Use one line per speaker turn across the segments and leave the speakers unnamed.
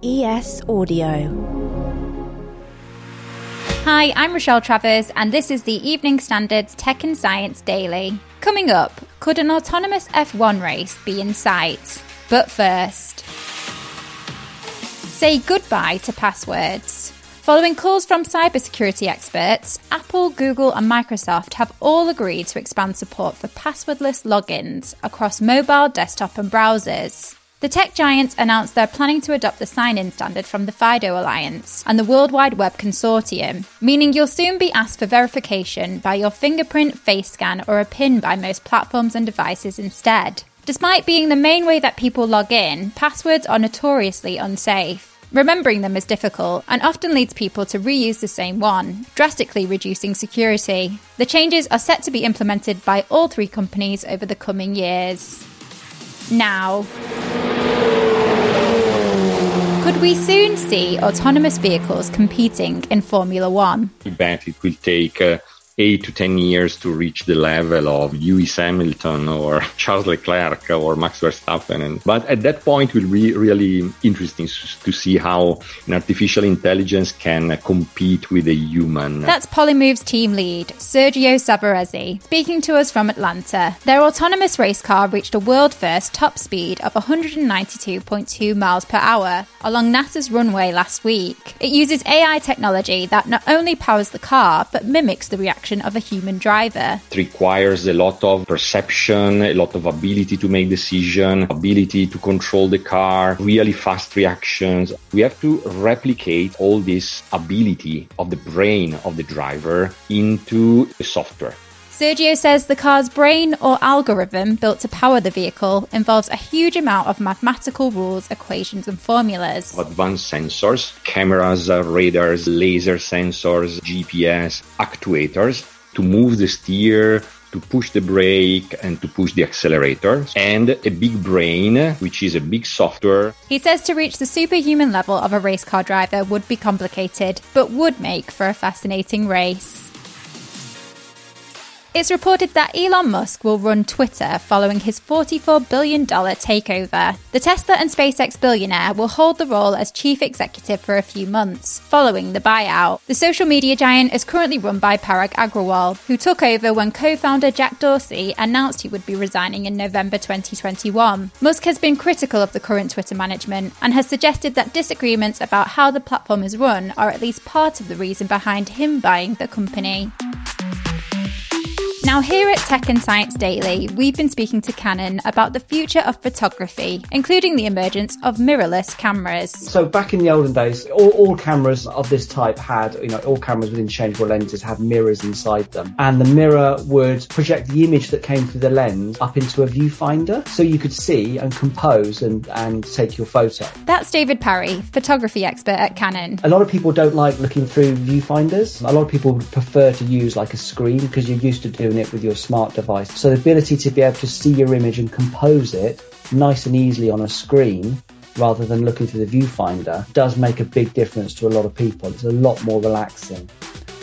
ES Audio.
Hi, I'm Rochelle Travers, and this is the Evening Standards Tech and Science Daily. Coming up, could an autonomous F1 race be in sight? But first, say goodbye to passwords. Following calls from cybersecurity experts, Apple, Google, and Microsoft have all agreed to expand support for passwordless logins across mobile, desktop, and browsers. The tech giants announced they're planning to adopt the sign in standard from the FIDO Alliance and the World Wide Web Consortium, meaning you'll soon be asked for verification by your fingerprint, face scan, or a PIN by most platforms and devices instead. Despite being the main way that people log in, passwords are notoriously unsafe. Remembering them is difficult and often leads people to reuse the same one, drastically reducing security. The changes are set to be implemented by all three companies over the coming years. Now, could we soon see autonomous vehicles competing in Formula One?
It will take uh, eight to 10 years to reach the level of Lewis Hamilton or Charles Leclerc or Max Verstappen. But at that point, it will be really interesting to see how an artificial intelligence can compete with a human.
That's PoliMOVE's team lead, Sergio Savaresi, speaking to us from Atlanta. Their autonomous race car reached a world first top speed of 192.2 miles per hour along NASA's runway last week. It uses AI technology that not only powers the car, but mimics the reaction of a human driver.
It requires a lot of perception, a lot of ability to make decision, ability to control the car, really fast reactions. We have to replicate all this ability of the brain of the driver into the software.
Sergio says the car's brain or algorithm built to power the vehicle involves a huge amount of mathematical rules, equations, and formulas.
Advanced sensors, cameras, uh, radars, laser sensors, GPS, actuators to move the steer, to push the brake and to push the accelerator, and a big brain, which is a big software.
He says to reach the superhuman level of a race car driver would be complicated, but would make for a fascinating race. It's reported that Elon Musk will run Twitter following his $44 billion takeover. The Tesla and SpaceX billionaire will hold the role as chief executive for a few months, following the buyout. The social media giant is currently run by Parag Agrawal, who took over when co founder Jack Dorsey announced he would be resigning in November 2021. Musk has been critical of the current Twitter management and has suggested that disagreements about how the platform is run are at least part of the reason behind him buying the company. Now, here at Tech and Science Daily, we've been speaking to Canon about the future of photography, including the emergence of mirrorless cameras.
So, back in the olden days, all, all cameras of this type had, you know, all cameras with interchangeable lenses had mirrors inside them. And the mirror would project the image that came through the lens up into a viewfinder so you could see and compose and, and take your photo.
That's David Parry, photography expert at Canon.
A lot of people don't like looking through viewfinders. A lot of people prefer to use like a screen because you're used to doing it with your smart device. So the ability to be able to see your image and compose it nice and easily on a screen rather than looking through the viewfinder does make a big difference to a lot of people. It's a lot more relaxing.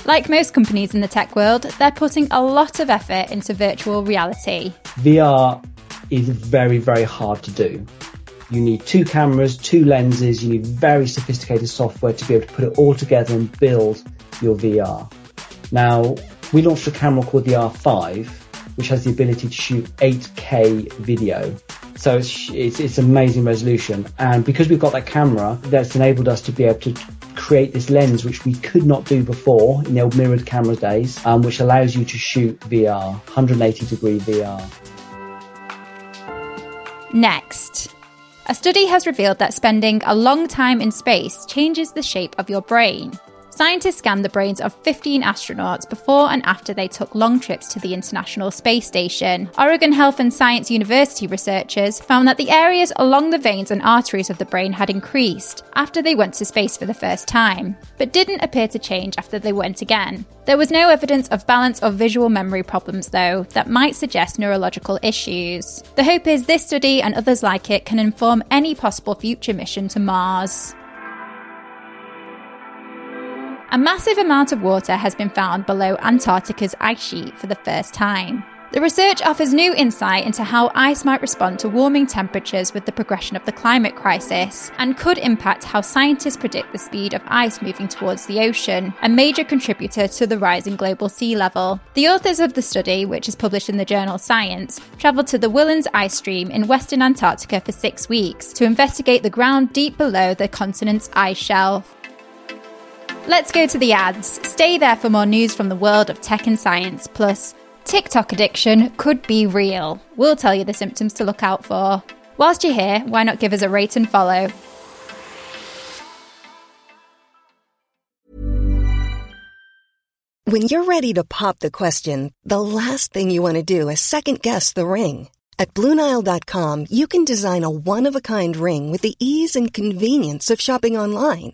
Like most companies in the tech world, they're putting a lot of effort into virtual reality.
VR is very, very hard to do. You need two cameras, two lenses, you need very sophisticated software to be able to put it all together and build your VR. Now, we launched a camera called the R5, which has the ability to shoot 8K video So it's, it's, it's amazing resolution. And because we've got that camera, that's enabled us to be able to create this lens, which we could not do before in the old mirrored camera days, um, which allows you to shoot VR, 180 degree VR.
Next. A study has revealed that spending a long time in space changes the shape of your brain. Scientists scanned the brains of 15 astronauts before and after they took long trips to the International Space Station. Oregon Health and Science University researchers found that the areas along the veins and arteries of the brain had increased after they went to space for the first time, but didn't appear to change after they went again. There was no evidence of balance or visual memory problems, though, that might suggest neurological issues. The hope is this study and others like it can inform any possible future mission to Mars. A massive amount of water has been found below Antarctica's ice sheet for the first time. The research offers new insight into how ice might respond to warming temperatures with the progression of the climate crisis and could impact how scientists predict the speed of ice moving towards the ocean, a major contributor to the rising global sea level. The authors of the study, which is published in the journal Science, travelled to the Whillans ice stream in western Antarctica for six weeks to investigate the ground deep below the continent's ice shelf. Let's go to the ads. Stay there for more news from the world of tech and science. Plus, TikTok addiction could be real. We'll tell you the symptoms to look out for. Whilst you're here, why not give us a rate and follow?
When you're ready to pop the question, the last thing you want to do is second guess the ring. At Bluenile.com, you can design a one of a kind ring with the ease and convenience of shopping online.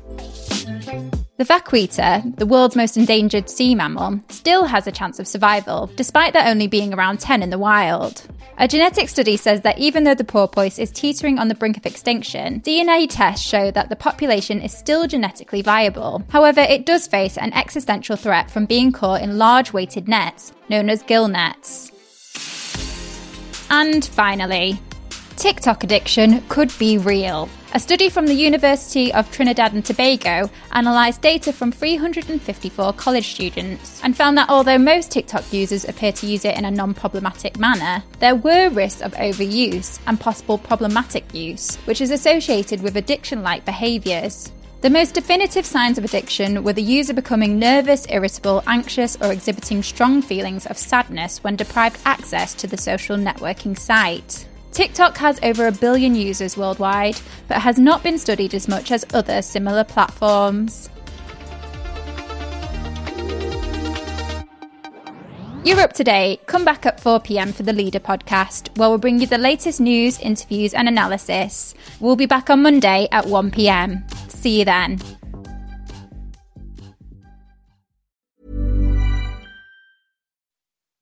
The vaquita, the world's most endangered sea mammal, still has a chance of survival, despite there only being around 10 in the wild. A genetic study says that even though the porpoise is teetering on the brink of extinction, DNA tests show that the population is still genetically viable. However, it does face an existential threat from being caught in large weighted nets, known as gill nets. And finally, TikTok addiction could be real. A study from the University of Trinidad and Tobago analysed data from 354 college students and found that although most TikTok users appear to use it in a non problematic manner, there were risks of overuse and possible problematic use, which is associated with addiction like behaviours. The most definitive signs of addiction were the user becoming nervous, irritable, anxious, or exhibiting strong feelings of sadness when deprived access to the social networking site. TikTok has over a billion users worldwide, but has not been studied as much as other similar platforms. You're up to date. Come back at 4 pm for the Leader podcast, where we'll bring you the latest news, interviews, and analysis. We'll be back on Monday at 1 pm. See you then.